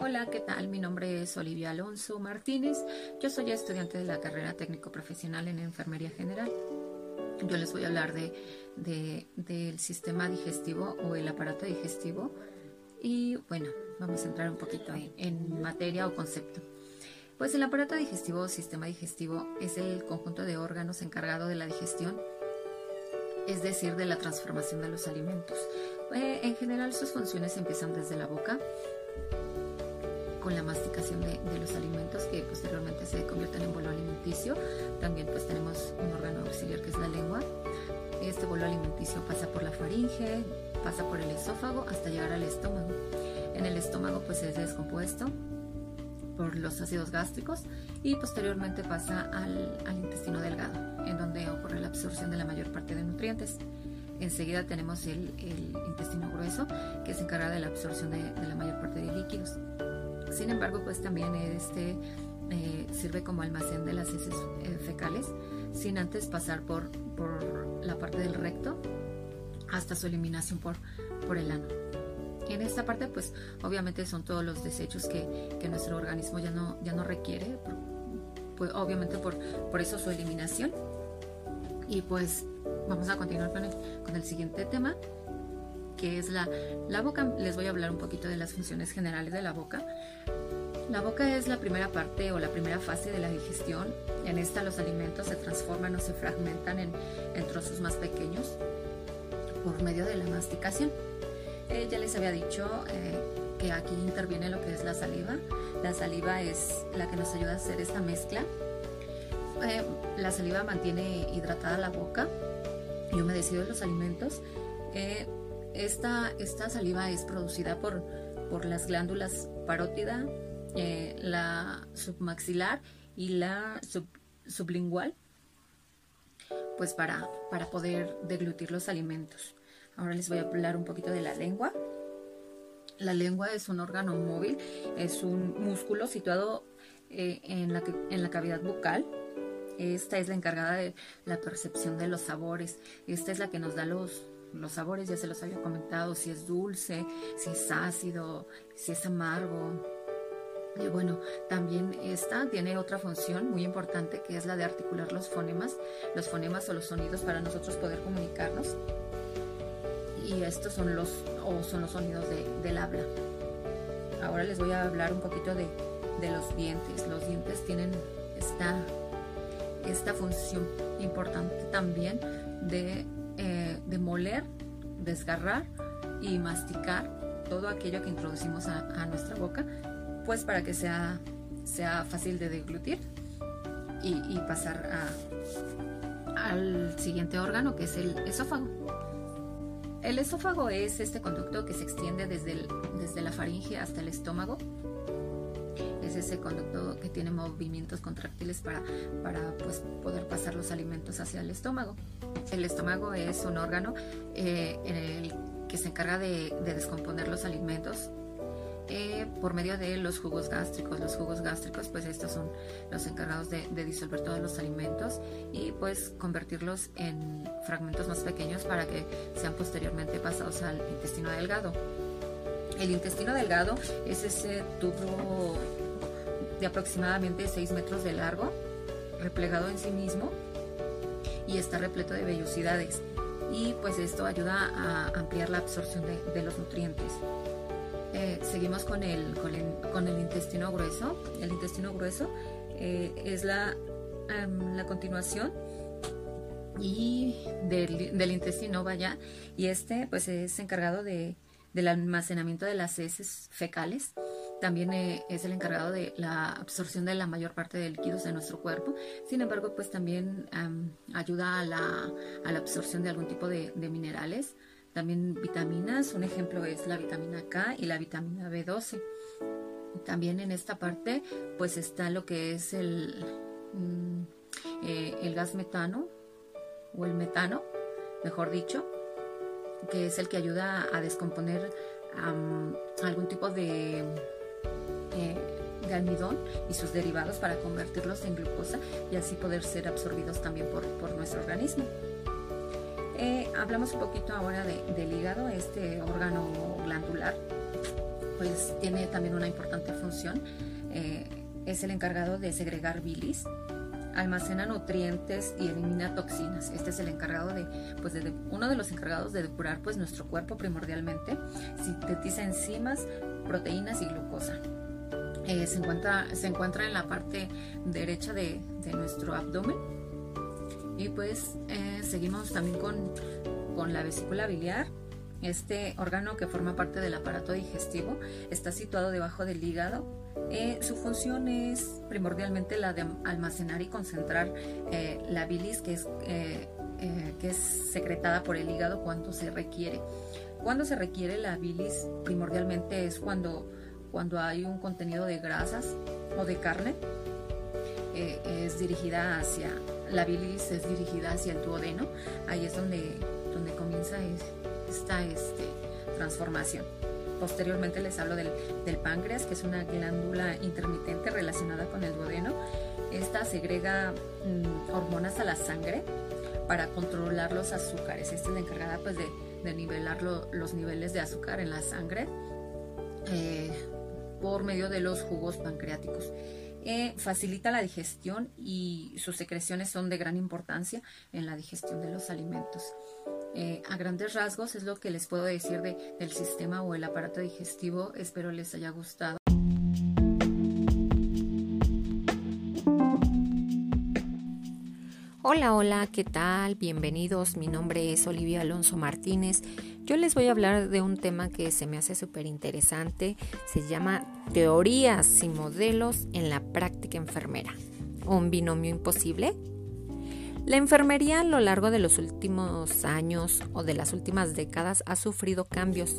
Hola, ¿qué tal? Mi nombre es Olivia Alonso Martínez. Yo soy estudiante de la carrera técnico profesional en enfermería general. Yo les voy a hablar de, del sistema digestivo o el aparato digestivo. Y bueno, vamos a entrar un poquito en, en materia o concepto. Pues el aparato digestivo o sistema digestivo es el conjunto de órganos encargado de la digestión, es decir, de la transformación de los alimentos. Eh, en general sus funciones empiezan desde la boca, con la masticación de, los alimentos que posteriormente se convierten en bolo alimenticio. También pues tenemos un órgano auxiliar que es la lengua. Este bolo alimenticio pasa por la faringe, pasa por el esófago hasta llegar al estómago. En el estómago pues es descompuesto por los ácidos gástricos y posteriormente pasa al, intestino delgado, en donde ocurre la absorción de la mayor parte de nutrientes. Enseguida tenemos el, intestino grueso, que se encarga de la absorción de, de la mayor parte de líquidos. Sin embargo, pues también este eh, sirve como almacén de las heces eh, fecales sin antes pasar por, por la parte del recto hasta su eliminación por, por el ano. En esta parte, pues obviamente son todos los desechos que, que nuestro organismo ya no, ya no requiere, pues, obviamente por, por eso su eliminación. Y pues vamos a continuar con el, con el siguiente tema, que es la, la boca. Les voy a hablar un poquito de las funciones generales de la boca. La boca es la primera parte o la primera fase de la digestión. En esta los alimentos se transforman o se fragmentan en, trozos más pequeños por medio de la masticación. Eh, ya les había dicho eh, que aquí interviene lo que es la saliva. La saliva es la que nos ayuda a hacer esta mezcla. Eh, la saliva mantiene hidratada la boca y humedecido los alimentos. Esta, esta saliva es producida por, por las glándulas parótida, eh, la submaxilar y la sublingual, pues para, para poder deglutir los alimentos. Ahora les voy a hablar un poquito de la lengua. La lengua es un órgano móvil, es un músculo situado eh, en, la, en la cavidad bucal. Esta es la encargada de la percepción de los sabores. Esta es la que nos da los, los sabores, ya se los había comentado, si es dulce, si es ácido, si es amargo. Y bueno, también esta tiene otra función muy importante que es la de articular los fonemas, los fonemas o los sonidos para nosotros poder comunicarnos. Y estos son los, o son los sonidos del habla. Ahora les voy a hablar un poquito de, los dientes. Los dientes tienen esta, esta función importante también de eh, de moler, desgarrar y masticar todo aquello que introducimos a, nuestra boca, pues para que sea, sea fácil de deglutir y, pasar al siguiente órgano que es el esófago. El esófago es este conducto que se extiende desde, desde la faringe hasta el estómago es ese conducto que tiene movimientos contractiles para, para pues, poder pasar los alimentos hacia el estómago. El estómago es un órgano eh, en el que se encarga de, descomponer los alimentos eh, por medio de los jugos gástricos. Los jugos gástricos, pues estos son los encargados de, disolver todos los alimentos y pues convertirlos en fragmentos más pequeños para que sean posteriormente pasados al intestino delgado. El intestino delgado es ese tubo de aproximadamente 6 metros de largo, replegado en sí mismo y está repleto de vellosidades. Y pues esto ayuda a ampliar la absorción de, los nutrientes. Eh, seguimos con el, con el, intestino grueso. El intestino grueso eh, es la, em, la continuación y del, intestino, vaya, y este pues es encargado de, del almacenamiento de las heces fecales también eh, es el encargado de la absorción de la mayor parte de líquidos de nuestro cuerpo. Sin embargo, pues también ayuda a la, absorción de algún tipo de, minerales. También vitaminas, un ejemplo es la vitamina K y la vitamina B12. También en esta parte pues está lo que es el, mm, eh, el gas metano o el metano, mejor dicho, que es el que ayuda a descomponer algún tipo de de almidón y sus derivados para convertirlos en glucosa y así poder ser absorbidos también por, nuestro organismo. Eh, hablamos un poquito ahora del hígado, este órgano glandular. pues tiene también una importante función. Eh, es el encargado de segregar bilis, almacena nutrientes y elimina toxinas. Este es el encargado de, pues de, uno de los encargados de depurar pues nuestro cuerpo primordialmente. Sintetiza enzimas, proteínas y glucosa. Eh, se, encuentra, se encuentra en la parte derecha de, de nuestro abdomen. Y pues eh, seguimos también con, con la vesícula biliar este órgano que forma parte del aparato digestivo está situado debajo del hígado. Eh, su función es primordialmente la de almacenar y concentrar eh, la bilis que es, eh, que es secretada por el hígado cuando se requiere. Cuando se requiere la bilis primordialmente es cuando, cuando hay un contenido de grasas o de carne. es dirigida hacia, la bilis es dirigida hacia el duodeno, ahí es donde, donde comienza esta este, transformación. Posteriormente les hablo del, páncreas, que es una glándula intermitente relacionada con el duodeno. Esta segrega mm, hormonas a la sangre para controlar los azúcares. Esta es la encargada pues, de, nivelar los niveles de azúcar en la sangre eh, por medio de los jugos pancreáticos. Eh, facilita la digestión y sus secreciones son de gran importancia en la digestión de los alimentos. Eh, a grandes rasgos es lo que les puedo decir del sistema o el aparato digestivo. Espero les haya gustado. Hola, hola, ¿qué tal? Bienvenidos. Mi nombre es Olivia Alonso Martínez. Yo les voy a hablar de un tema que se me hace súper interesante. Se llama Teorías y modelos en la práctica enfermera. ¿Un binomio imposible? La enfermería a lo largo de los últimos años o de las últimas décadas ha sufrido cambios.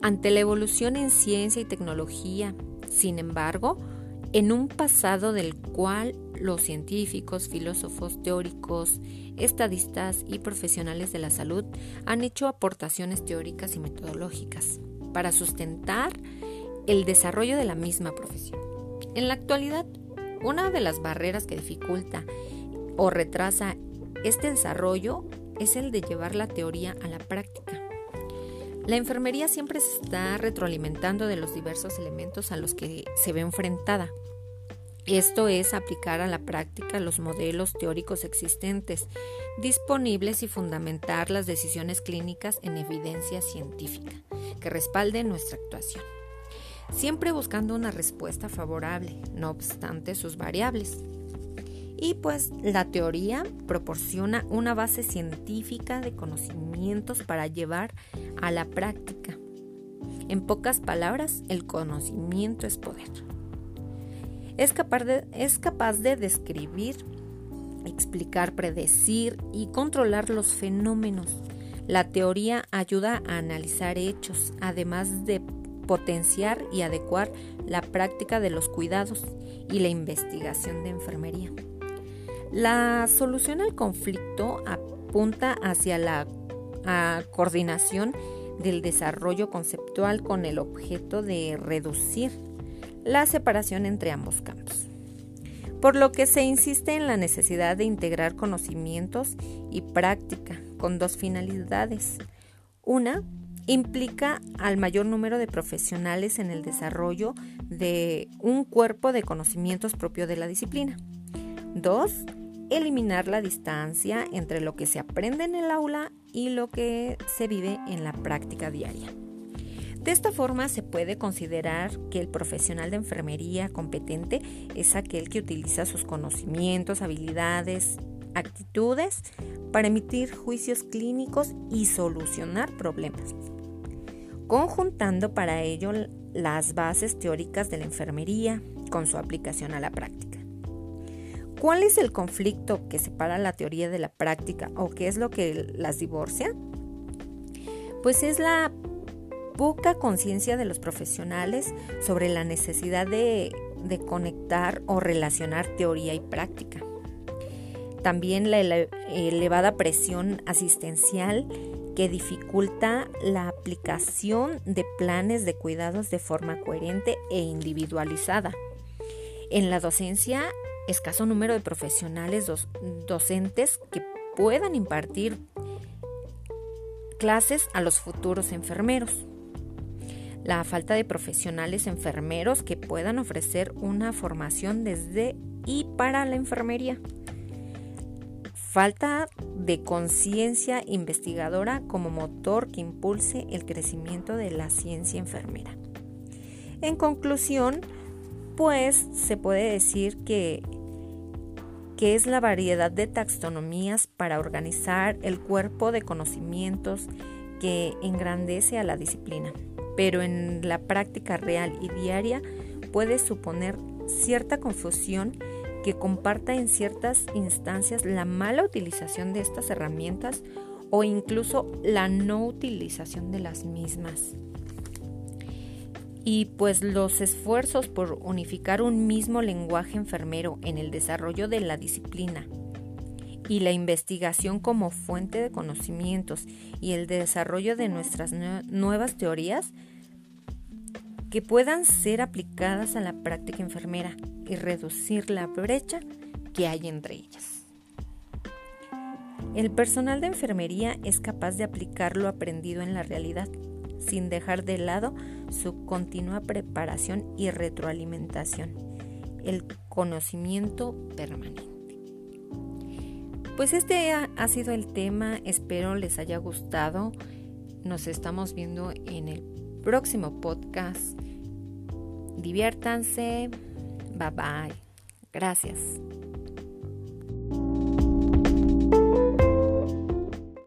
Ante la evolución en ciencia y tecnología, sin embargo, en un pasado del cual los científicos, filósofos, teóricos, estadistas y profesionales de la salud han hecho aportaciones teóricas y metodológicas para sustentar el desarrollo de la misma profesión. En la actualidad, una de las barreras que dificulta o retrasa este desarrollo es el de llevar la teoría a la práctica. La enfermería siempre se está retroalimentando de los diversos elementos a los que se ve enfrentada. Esto es aplicar a la práctica los modelos teóricos existentes, disponibles y fundamentar las decisiones clínicas en evidencia científica que respalden nuestra actuación, siempre buscando una respuesta favorable, no obstante sus variables. Y pues la teoría proporciona una base científica de conocimientos para llevar a la práctica. En pocas palabras, el conocimiento es poder. Es capaz de, describir, explicar, predecir y controlar los fenómenos. La teoría ayuda a analizar hechos, además de potenciar y adecuar la práctica de los cuidados y la investigación de enfermería. La solución al conflicto apunta hacia la coordinación del desarrollo conceptual con el objeto de reducir la separación entre ambos campos. Por lo que se insiste en la necesidad de integrar conocimientos y práctica con dos finalidades. Una, implica al mayor número de profesionales en el desarrollo de un cuerpo de conocimientos propio de la disciplina. Dos, eliminar la distancia entre lo que se aprende en el aula y lo que se vive en la práctica diaria. De esta forma se puede considerar que el profesional de enfermería competente es aquel que utiliza sus conocimientos, habilidades, actitudes para emitir juicios clínicos y solucionar problemas, conjuntando para ello las bases teóricas de la enfermería con su aplicación a la práctica. ¿Cuál es el conflicto que separa la teoría de la práctica o qué es lo que las divorcia? Pues es la poca conciencia de los profesionales sobre la necesidad de, conectar o relacionar teoría y práctica. También la elevada presión asistencial que dificulta la aplicación de planes de cuidados de forma coherente e individualizada. En la docencia escaso número de profesionales docentes que puedan impartir clases a los futuros enfermeros. la falta de profesionales enfermeros que puedan ofrecer una formación desde y para la enfermería. Falta de conciencia investigadora como motor que impulse el crecimiento de la ciencia enfermera. En conclusión, pues se puede decir que, que es la variedad de taxonomías para organizar el cuerpo de conocimientos que engrandece a la disciplina, pero en la práctica real y diaria puede suponer cierta confusión que comparta en ciertas instancias la mala utilización de estas herramientas o incluso la no utilización de las mismas. Y pues los esfuerzos por unificar un mismo lenguaje enfermero en el desarrollo de la disciplina y la investigación como fuente de conocimientos y el desarrollo de nuestras nuevas teorías que puedan ser aplicadas a la práctica enfermera y reducir la brecha que hay entre ellas. El personal de enfermería es capaz de aplicar lo aprendido en la realidad, sin dejar de lado su continua preparación y retroalimentación, el conocimiento permanente. Pues este ha, sido el tema, espero les haya gustado. Nos estamos viendo en el próximo podcast. Diviértanse. Bye bye. Gracias.